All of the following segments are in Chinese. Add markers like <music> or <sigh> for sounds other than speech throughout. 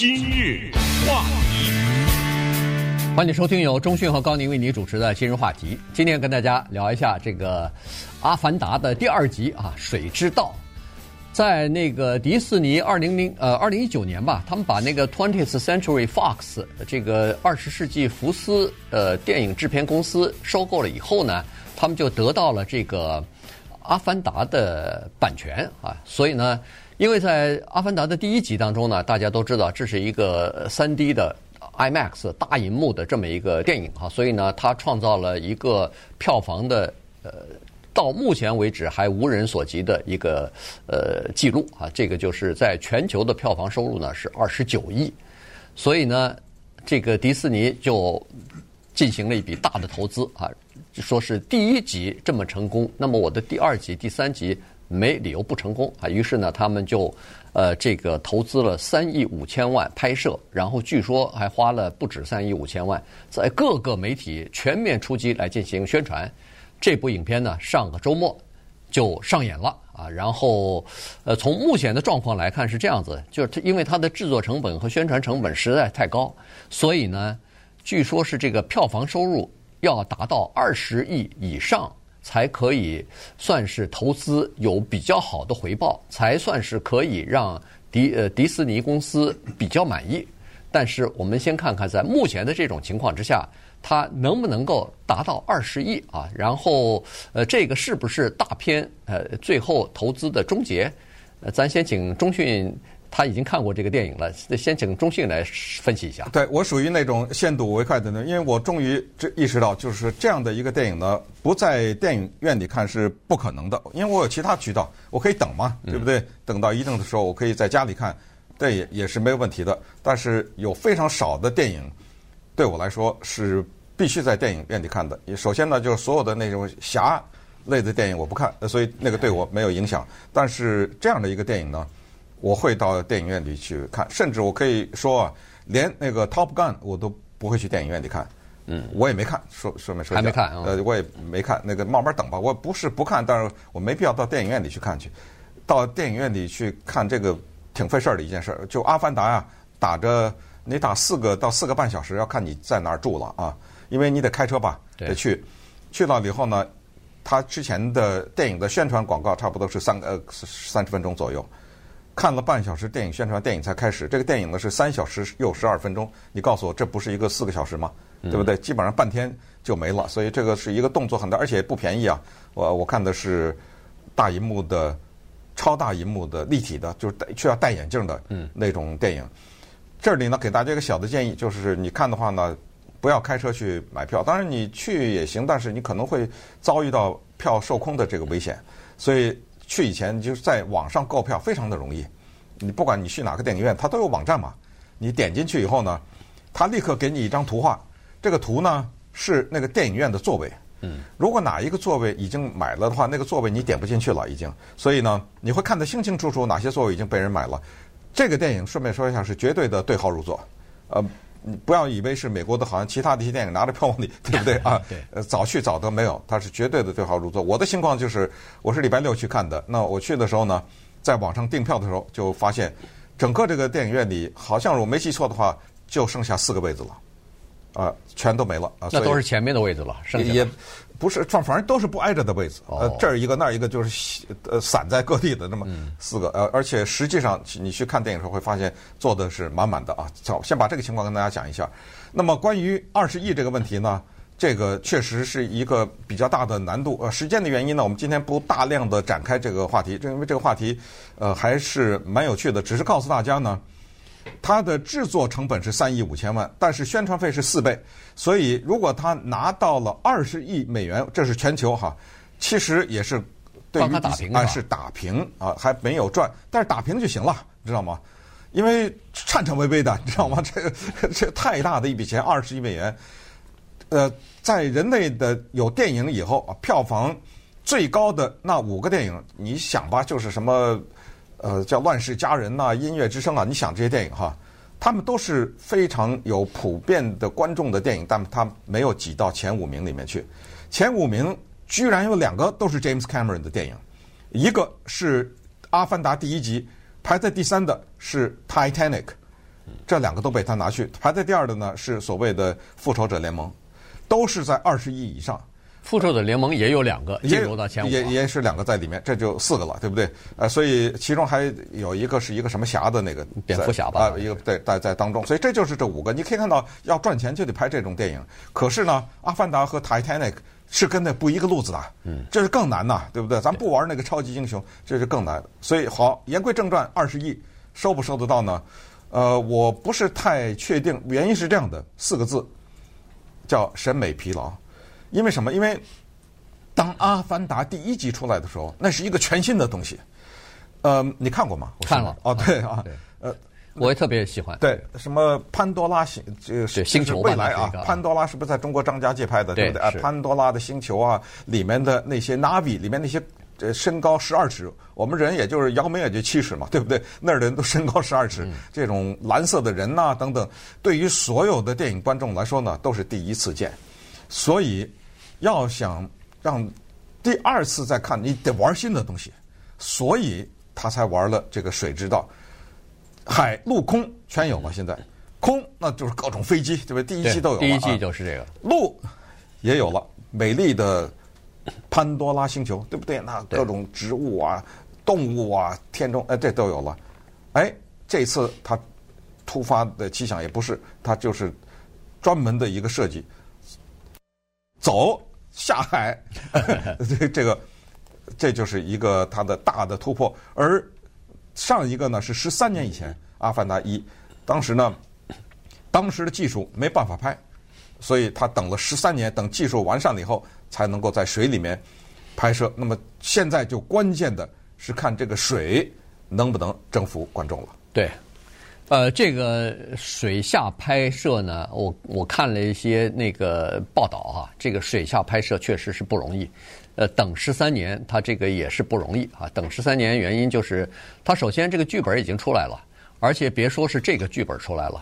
今日话题，欢迎收听由中讯和高宁为你主持的今日话题。今天跟大家聊一下这个《阿凡达》的第二集啊，《水之道》。在那个迪士尼二零零呃二零一九年吧，他们把那个 Twentieth Century Fox 这个二十世纪福斯呃电影制片公司收购了以后呢，他们就得到了这个《阿凡达》的版权啊，所以呢。因为在《阿凡达》的第一集当中呢，大家都知道这是一个 3D 的 IMAX 大银幕的这么一个电影哈，所以呢，它创造了一个票房的呃到目前为止还无人所及的一个呃记录啊，这个就是在全球的票房收入呢是二十九亿，所以呢，这个迪士尼就进行了一笔大的投资啊，说是第一集这么成功，那么我的第二集、第三集。没理由不成功啊！于是呢，他们就呃这个投资了三亿五千万拍摄，然后据说还花了不止三亿五千万，在各个媒体全面出击来进行宣传。这部影片呢，上个周末就上演了啊！然后呃，从目前的状况来看是这样子，就是因为它的制作成本和宣传成本实在太高，所以呢，据说是这个票房收入要达到二十亿以上。才可以算是投资有比较好的回报，才算是可以让迪呃迪士尼公司比较满意。但是我们先看看在目前的这种情况之下，它能不能够达到二十亿啊？然后呃，这个是不是大片呃最后投资的终结？呃，咱先请中讯。他已经看过这个电影了，先请中信来分析一下。对，我属于那种先睹为快的呢，因为我终于这意识到，就是这样的一个电影呢，不在电影院里看是不可能的，因为我有其他渠道，我可以等嘛，对不对？嗯、等到一定的时候，我可以在家里看，这也也是没有问题的。但是有非常少的电影，对我来说是必须在电影院里看的。首先呢，就是所有的那种侠类的电影我不看，所以那个对我没有影响。但是这样的一个电影呢？我会到电影院里去看，甚至我可以说啊，连那个《Top Gun》我都不会去电影院里看。嗯，我也没看，说说没说。还没看啊？呃，我也没看，那个慢慢等吧。我不是不看，但是我没必要到电影院里去看去。到电影院里去看这个挺费事儿的一件事儿。就《阿凡达》呀，打着你打四个到四个半小时，要看你在哪儿住了啊，因为你得开车吧，得去。去到了以后呢，他之前的电影的宣传广告差不多是三呃三十分钟左右。看了半小时电影宣传，电影才开始。这个电影呢是三小时又十二分钟。你告诉我，这不是一个四个小时吗？对不对？基本上半天就没了。所以这个是一个动作很大，而且不便宜啊。我我看的是大银幕的、超大银幕的立体的，就是需要戴眼镜的那种电影。这里呢，给大家一个小的建议，就是你看的话呢，不要开车去买票。当然你去也行，但是你可能会遭遇到票售空的这个危险。所以。去以前就是在网上购票非常的容易，你不管你去哪个电影院，它都有网站嘛。你点进去以后呢，它立刻给你一张图画，这个图呢是那个电影院的座位。嗯，如果哪一个座位已经买了的话，那个座位你点不进去了已经。所以呢，你会看得清清楚楚哪些座位已经被人买了。这个电影顺便说一下是绝对的对号入座，呃。你不要以为是美国的，好像其他的一些电影拿着票往里，对不对 <laughs> 啊？对。呃，早去早得没有，它是绝对的对号入座。我的情况就是，我是礼拜六去看的。那我去的时候呢，在网上订票的时候，就发现整个这个电影院里，好像我没记错的话，就剩下四个位子了，啊、呃，全都没了啊。那都是前面的位置了，剩下。也不是，反反正都是不挨着的位置，呃，这儿一个那儿一个，就是呃散在各地的那么四个，呃，而且实际上你去看电影的时候会发现坐的是满满的啊。好，先把这个情况跟大家讲一下。那么关于二十亿这个问题呢，这个确实是一个比较大的难度。呃，时间的原因呢，我们今天不大量的展开这个话题，正因为这个话题呃还是蛮有趣的，只是告诉大家呢。它的制作成本是三亿五千万，但是宣传费是四倍，所以如果他拿到了二十亿美元，这是全球哈，其实也是对于打平啊，是打平啊，还没有赚，但是打平就行了，知道吗？因为颤颤巍巍的，你知道吗？这个这太大的一笔钱，二十亿美元，呃，在人类的有电影以后啊，票房最高的那五个电影，你想吧，就是什么？呃，叫《乱世佳人》呐，《音乐之声》啊，你想这些电影哈，他们都是非常有普遍的观众的电影，但他没有挤到前五名里面去。前五名居然有两个都是 James Cameron 的电影，一个是《阿凡达》第一集，排在第三的是《Titanic》，这两个都被他拿去。排在第二的呢是所谓的复仇者联盟，都是在二十亿以上。复仇者联盟也有两个进入到前五，也也是两个在里面，这就四个了，对不对？呃，所以其中还有一个是一个什么侠的那个蝙蝠侠吧？啊，一个在在在当中，所以这就是这五个。你可以看到，要赚钱就得拍这种电影。可是呢，《阿凡达》和《Titanic》是跟那不一个路子的，嗯，这是更难呐，对不对？咱不玩那个超级英雄，这是更难。所以好，言归正传，二十亿收不收得到呢？呃，我不是太确定，原因是这样的，四个字，叫审美疲劳。因为什么？因为当《阿凡达》第一集出来的时候，那是一个全新的东西。呃，你看过吗？我看了。哦，对啊，呃，我也特别喜欢。对，什么潘多拉星这个是星球未来啊？潘多拉是不是在中国张家界拍的？对不对？啊，潘多拉的星球啊，里面的那些 Navi，里面那些呃身高十二尺，我们人也就是姚明也就七尺嘛，对不对？那儿的人都身高十二尺，这种蓝色的人呐等等，对于所有的电影观众来说呢，都是第一次见，所以。要想让第二次再看，你得玩新的东西，所以他才玩了这个水之道，海陆空全有了。现在空那就是各种飞机，对不对？第一季都有了。第一季就是这个。陆也有了，美丽的潘多拉星球，对不对？那各种植物啊、动物啊、天中哎，这都有了。哎，这次他突发的奇想也不是，他就是专门的一个设计，走。下海，<laughs> 这这个，这就是一个它的大的突破。而上一个呢是十三年以前，《阿凡达一》，当时呢，当时的技术没办法拍，所以他等了十三年，等技术完善了以后，才能够在水里面拍摄。那么现在就关键的是看这个水能不能征服观众了。对。呃，这个水下拍摄呢，我我看了一些那个报道啊，这个水下拍摄确实是不容易。呃，等十三年，他这个也是不容易啊。等十三年原因就是，他首先这个剧本已经出来了，而且别说是这个剧本出来了，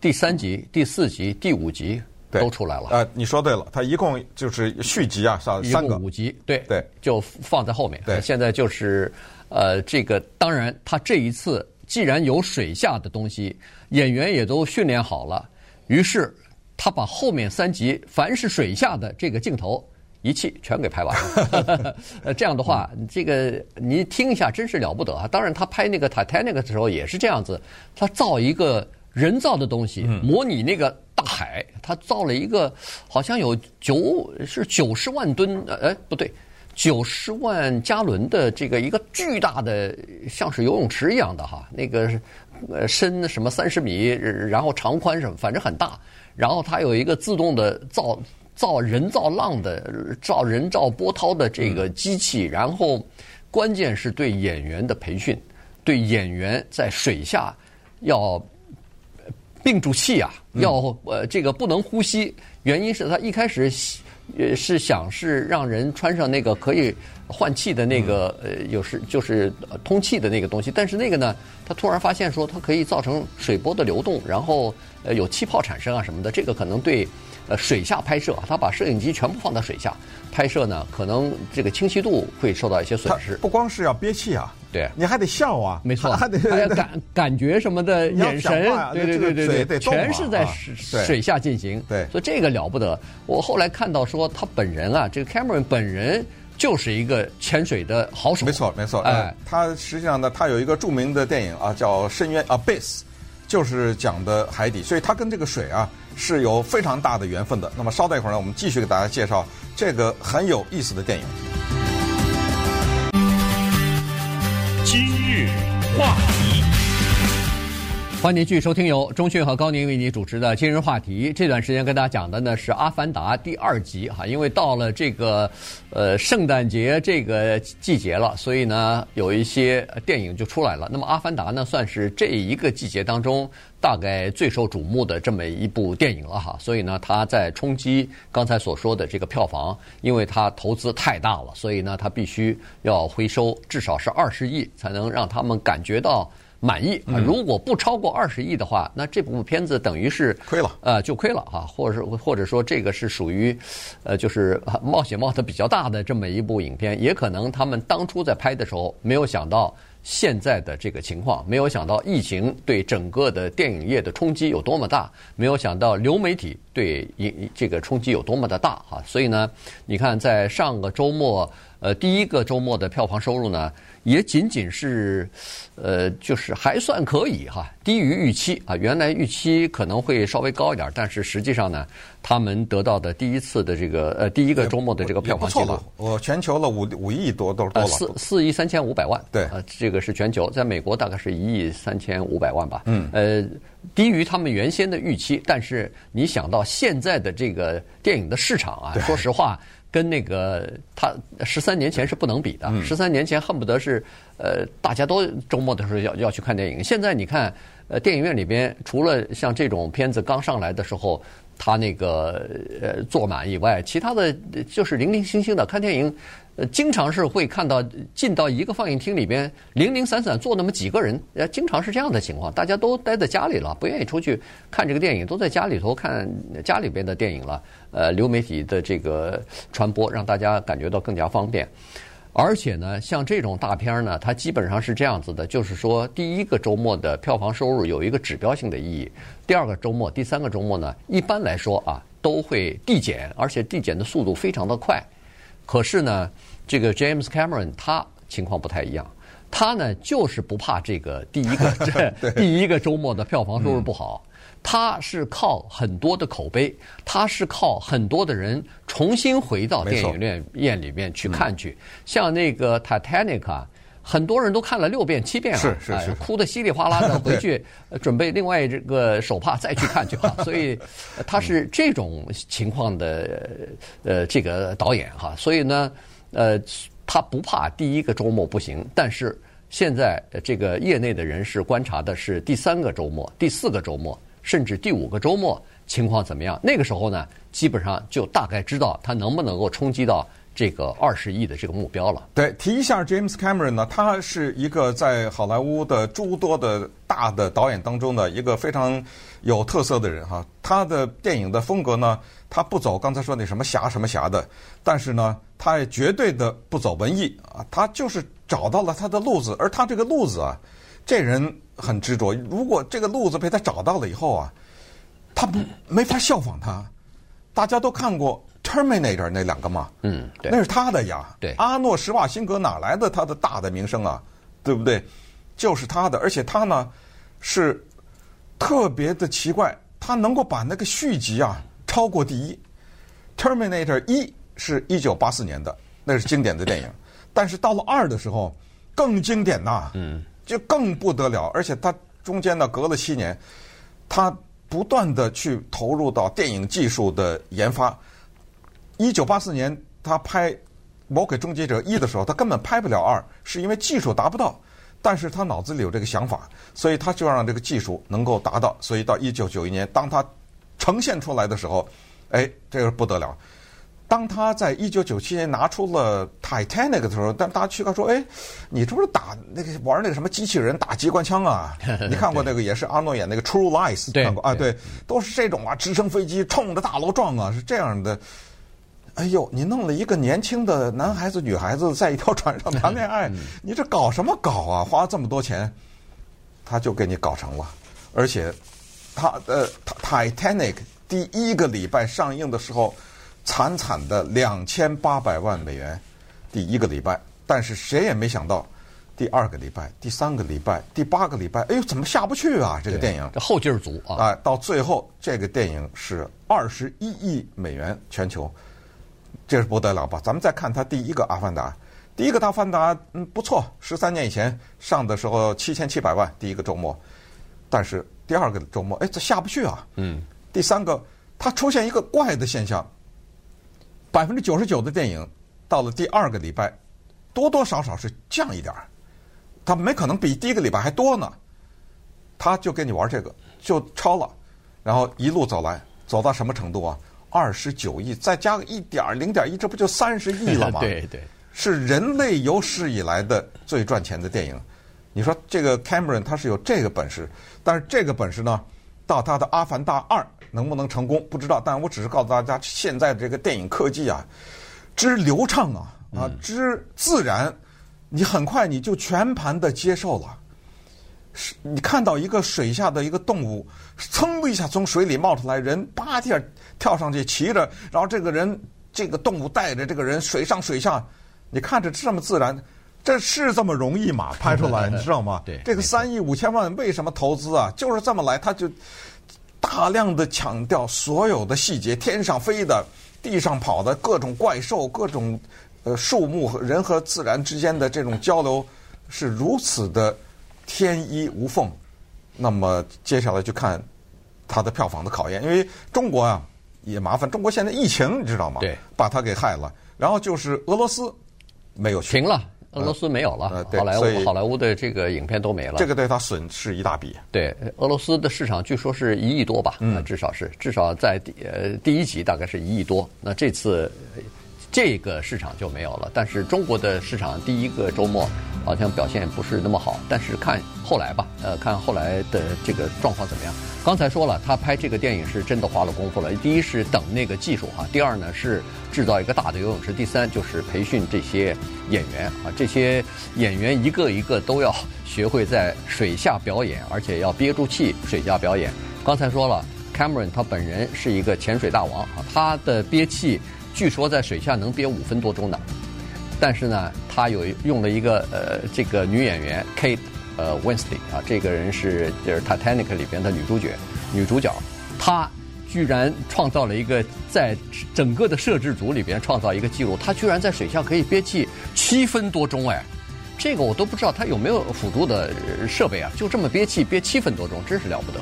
第三集、第四集、第五集都出来了。呃，你说对了，他一共就是续集啊，三三个五集，对对，就放在后面。对，现在就是呃，这个当然，他这一次。既然有水下的东西，演员也都训练好了，于是他把后面三集凡是水下的这个镜头一气全给拍完了。<laughs> 呃，这样的话，这个你听一下，真是了不得啊！当然，他拍那个 Titanic 的时候也是这样子，他造一个人造的东西，模拟那个大海，他造了一个好像有九是九十万吨，呃，不对。九十万加仑的这个一个巨大的，像是游泳池一样的哈，那个呃深什么三十米，然后长宽什么，反正很大。然后它有一个自动的造造人造浪的造人造波涛的这个机器，然后关键是对演员的培训，对演员在水下要屏住气啊，要呃这个不能呼吸，原因是他一开始。也是想是让人穿上那个可以换气的那个呃，有时就是通气的那个东西，但是那个呢，他突然发现说它可以造成水波的流动，然后呃有气泡产生啊什么的，这个可能对呃水下拍摄，他把摄影机全部放在水下拍摄呢，可能这个清晰度会受到一些损失。不光是要憋气啊，对，你还得笑啊，没错，<laughs> 还得还要 <laughs> 感感觉什么的眼神，对对对对对，全是在水水下进行。对，所以这个了不得。我后来看到说他本人啊，这个 Cameron 本人。就是一个潜水的好手。没错，没错。哎，他实际上呢，他有一个著名的电影啊，叫《深渊》（Abyss），就是讲的海底，所以它跟这个水啊是有非常大的缘分的。那么稍待一会儿呢，我们继续给大家介绍这个很有意思的电影。今日话。欢迎继续收听由中讯和高宁为你主持的今日话题。这段时间跟大家讲的呢是《阿凡达》第二集哈，因为到了这个呃圣诞节这个季节了，所以呢有一些电影就出来了。那么《阿凡达》呢算是这一个季节当中大概最受瞩目的这么一部电影了哈，所以呢它在冲击刚才所说的这个票房，因为它投资太大了，所以呢它必须要回收至少是二十亿，才能让他们感觉到。满意啊！如果不超过二十亿的话，那这部片子等于是亏了，呃，就亏了啊，或者是或者说这个是属于，呃，就是冒险冒的比较大的这么一部影片，也可能他们当初在拍的时候没有想到现在的这个情况，没有想到疫情对整个的电影业的冲击有多么大，没有想到流媒体对这个冲击有多么的大哈。所以呢，你看在上个周末，呃，第一个周末的票房收入呢，也仅仅是，呃，就是还算可以哈，低于预期啊。原来预期可能会稍微高一点，但是实际上呢，他们得到的第一次的这个呃第一个周末的这个票房记录，我全球了五五亿多都多了，四四亿三千五百万，对，呃，这个是全球，在美国大概是一亿三千五百万吧，嗯，呃，低于他们原先的预期，但是你想到现在的这个电影的市场啊，说实话。跟那个他十三年前是不能比的，十三年前恨不得是呃大家都周末的时候要要去看电影。现在你看，呃电影院里边除了像这种片子刚上来的时候，他那个呃坐满以外，其他的就是零零星星的看电影。呃，经常是会看到进到一个放映厅里边，零零散散坐那么几个人，呃，经常是这样的情况，大家都待在家里了，不愿意出去看这个电影，都在家里头看家里边的电影了。呃，流媒体的这个传播让大家感觉到更加方便，而且呢，像这种大片呢，它基本上是这样子的，就是说第一个周末的票房收入有一个指标性的意义，第二个周末、第三个周末呢，一般来说啊都会递减，而且递减的速度非常的快。可是呢，这个 James Cameron 他情况不太一样，他呢就是不怕这个第一个 <laughs> 这第一个周末的票房收入不好，他是靠很多的口碑，他是靠很多的人重新回到电影院院里面去看去，像那个 Titanic 啊。很多人都看了六遍七遍了，是是是，哭得稀里哗啦的，回去 <laughs> 准备另外这个手帕再去看去哈。<laughs> 所以他是这种情况的呃这个导演哈。所以呢呃他不怕第一个周末不行，但是现在这个业内的人士观察的是第三个周末、第四个周末，甚至第五个周末情况怎么样？那个时候呢，基本上就大概知道他能不能够冲击到。这个二十亿的这个目标了。对，提一下 James Cameron 呢，他是一个在好莱坞的诸多的大的导演当中的一个非常有特色的人哈。他的电影的风格呢，他不走刚才说那什么侠什么侠的，但是呢，他也绝对的不走文艺啊，他就是找到了他的路子，而他这个路子啊，这人很执着。如果这个路子被他找到了以后啊，他不没法效仿他。大家都看过。Terminator 那两个嘛，嗯，对，那是他的呀。对，阿诺·施瓦辛格哪来的他的大的名声啊？对不对？就是他的，而且他呢是特别的奇怪，他能够把那个续集啊超过第一。Terminator 一是一九八四年的，那是经典的电影，<laughs> 但是到了二的时候更经典呐，嗯，就更不得了，而且他中间呢隔了七年，他不断的去投入到电影技术的研发。一九八四年，他拍《魔鬼终结者一》的时候，他根本拍不了二，是因为技术达不到。但是他脑子里有这个想法，所以他就让这个技术能够达到。所以到一九九一年，当他呈现出来的时候，哎，这个不得了。当他在一九九七年拿出了《Titanic》的时候，但大家去看说，哎，你这不是打那个玩那个什么机器人打机关枪啊？<laughs> 你看过那个也是阿诺演那个《True Lies》看过啊？对，都是这种啊，直升飞机冲着大楼撞啊，是这样的。哎呦，你弄了一个年轻的男孩子、女孩子在一条船上谈恋爱，<laughs> 你这搞什么搞啊？花这么多钱，他就给你搞成了。而且，他呃《Titanic》第一个礼拜上映的时候，惨惨的两千八百万美元，第一个礼拜。但是谁也没想到，第二个礼拜、第三个礼拜、第八个礼拜，哎呦，怎么下不去啊？这个电影这后劲儿足啊！哎，到最后这个电影是二十一亿美元全球。这是不得了吧？咱们再看他第一个《阿凡达》，第一个《阿凡达》嗯不错，十三年以前上的时候七千七百万第一个周末，但是第二个周末哎这下不去啊。嗯。第三个，它出现一个怪的现象，百分之九十九的电影到了第二个礼拜，多多少少是降一点儿，它没可能比第一个礼拜还多呢。他就跟你玩这个，就超了，然后一路走来，走到什么程度啊？二十九亿，再加个一点零点一，这不就三十亿了吗？<laughs> 对对，是人类有史以来的最赚钱的电影。你说这个 Cameron 他是有这个本事，但是这个本事呢，到他的《阿凡达二》能不能成功不知道。但我只是告诉大家，现在这个电影科技啊，之流畅啊啊之自然，你很快你就全盘的接受了。是你看到一个水下的一个动物，噌的一下从水里冒出来，人叭一下跳上去骑着，然后这个人这个动物带着这个人水上水下，你看着这么自然，这是这么容易吗？拍出来你知道吗？对，这个三亿五千万为什么投资啊？就是这么来，他就大量的强调所有的细节，天上飞的、地上跑的各种怪兽、各种呃树木和人和自然之间的这种交流是如此的。天衣无缝，那么接下来就看它的票房的考验，因为中国啊也麻烦，中国现在疫情你知道吗？对，把它给害了。然后就是俄罗斯没有去停了，俄罗斯没有了，呃呃、好莱坞好莱坞的这个影片都没了，这个对他损失一大笔。对，俄罗斯的市场据说是一亿多吧，嗯，至少是至少在第呃第一集大概是一亿多，那这次。这个市场就没有了，但是中国的市场第一个周末好像表现不是那么好，但是看后来吧，呃，看后来的这个状况怎么样。刚才说了，他拍这个电影是真的花了功夫了。第一是等那个技术哈，第二呢是制造一个大的游泳池，第三就是培训这些演员啊，这些演员一个一个都要学会在水下表演，而且要憋住气水下表演。刚才说了，Cameron 他本人是一个潜水大王啊，他的憋气。据说在水下能憋五分多钟呢，但是呢，他有用了一个呃，这个女演员 Kate 呃，Wednesday 啊，这个人是就是 Titanic 里边的女主角，女主角，她居然创造了一个在整个的摄制组里边创造一个记录，她居然在水下可以憋气七分多钟哎，这个我都不知道她有没有辅助的设备啊，就这么憋气憋七分多钟，真是了不得。